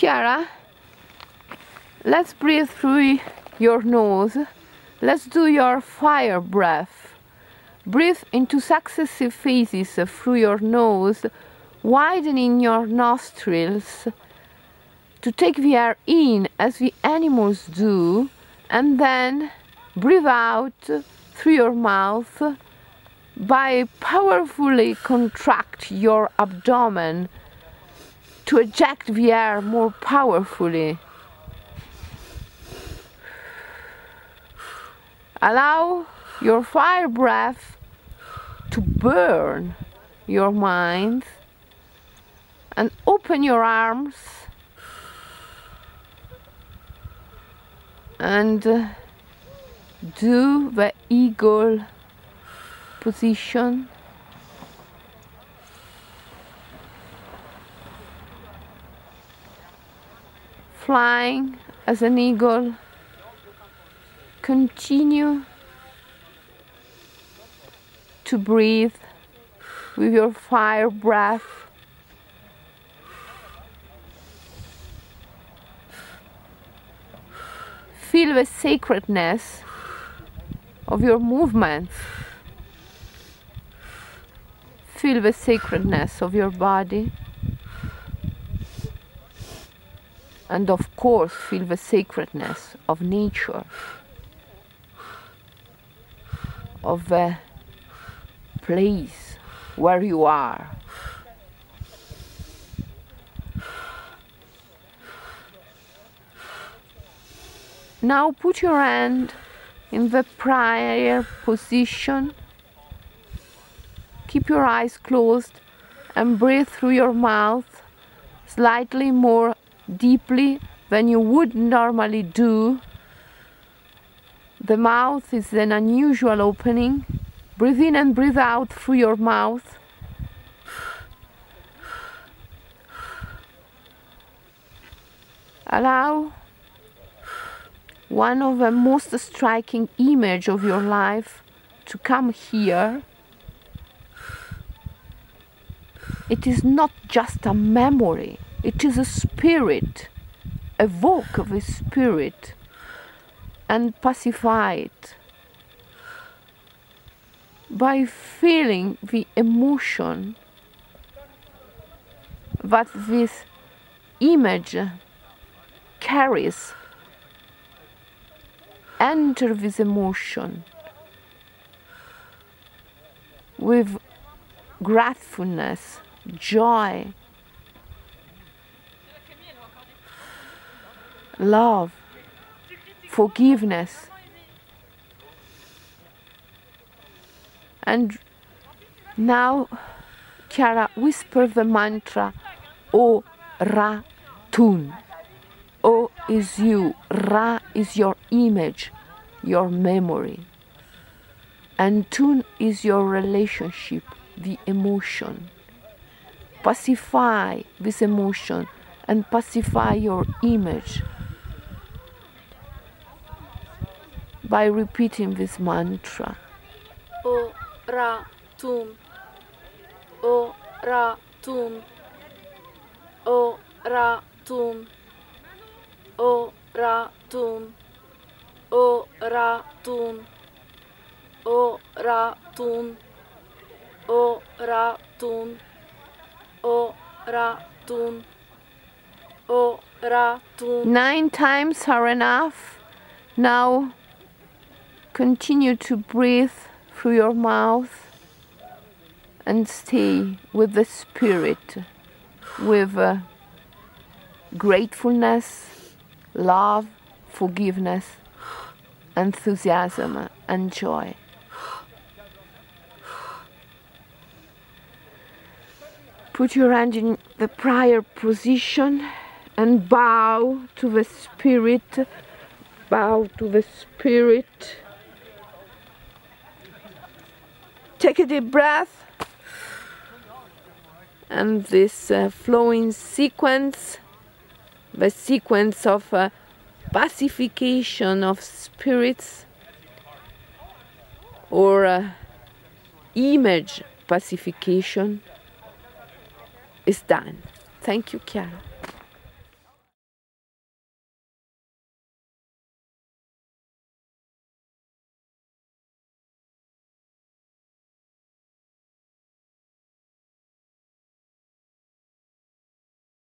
Chiara, let's breathe through your nose. Let's do your fire breath. Breathe into successive phases through your nose, widening your nostrils to take the air in as the animals do, and then breathe out through your mouth by powerfully contract your abdomen to eject the air more powerfully. Allow your fire breath to burn your mind and open your arms and uh, do the eagle position flying as an eagle. Continue to breathe with your fire breath. Feel the sacredness of your movements. Feel the sacredness of your body and of course feel the sacredness of nature. Of the place where you are. Now put your hand in the prayer position. Keep your eyes closed and breathe through your mouth slightly more deeply than you would normally do. The mouth is an unusual opening. Breathe in and breathe out through your mouth. Allow one of the most striking image of your life to come here. It is not just a memory it is a spirit. Evoke a spirit and pacify it by feeling the emotion that this image carries. Enter this emotion with gratefulness, joy, love, forgiveness. And now, Chiara, whisper the mantra O Ra Tun. O is you, Ra is your image, your memory. And Tun is your relationship, the emotion. Pacify this emotion and pacify your image by repeating this mantra. O Ra Tum. O Ra Tum. O Ra Tum. O Ra Tum. O Ra Tum. O Ra Tum. O Ra Tum. O Ra Tum. O Ra Tum. Nine times are enough. Now Continue to breathe through your mouth and stay with the spirit, with uh, gratefulness, love, forgiveness, enthusiasm, and joy. Put your hand in the prayer position and bow to the spirit, bow to the spirit. Take a deep breath. And this uh, flowing sequence, the sequence of uh, pacification of spirits or uh, image pacification is done. Thank you, Chiara.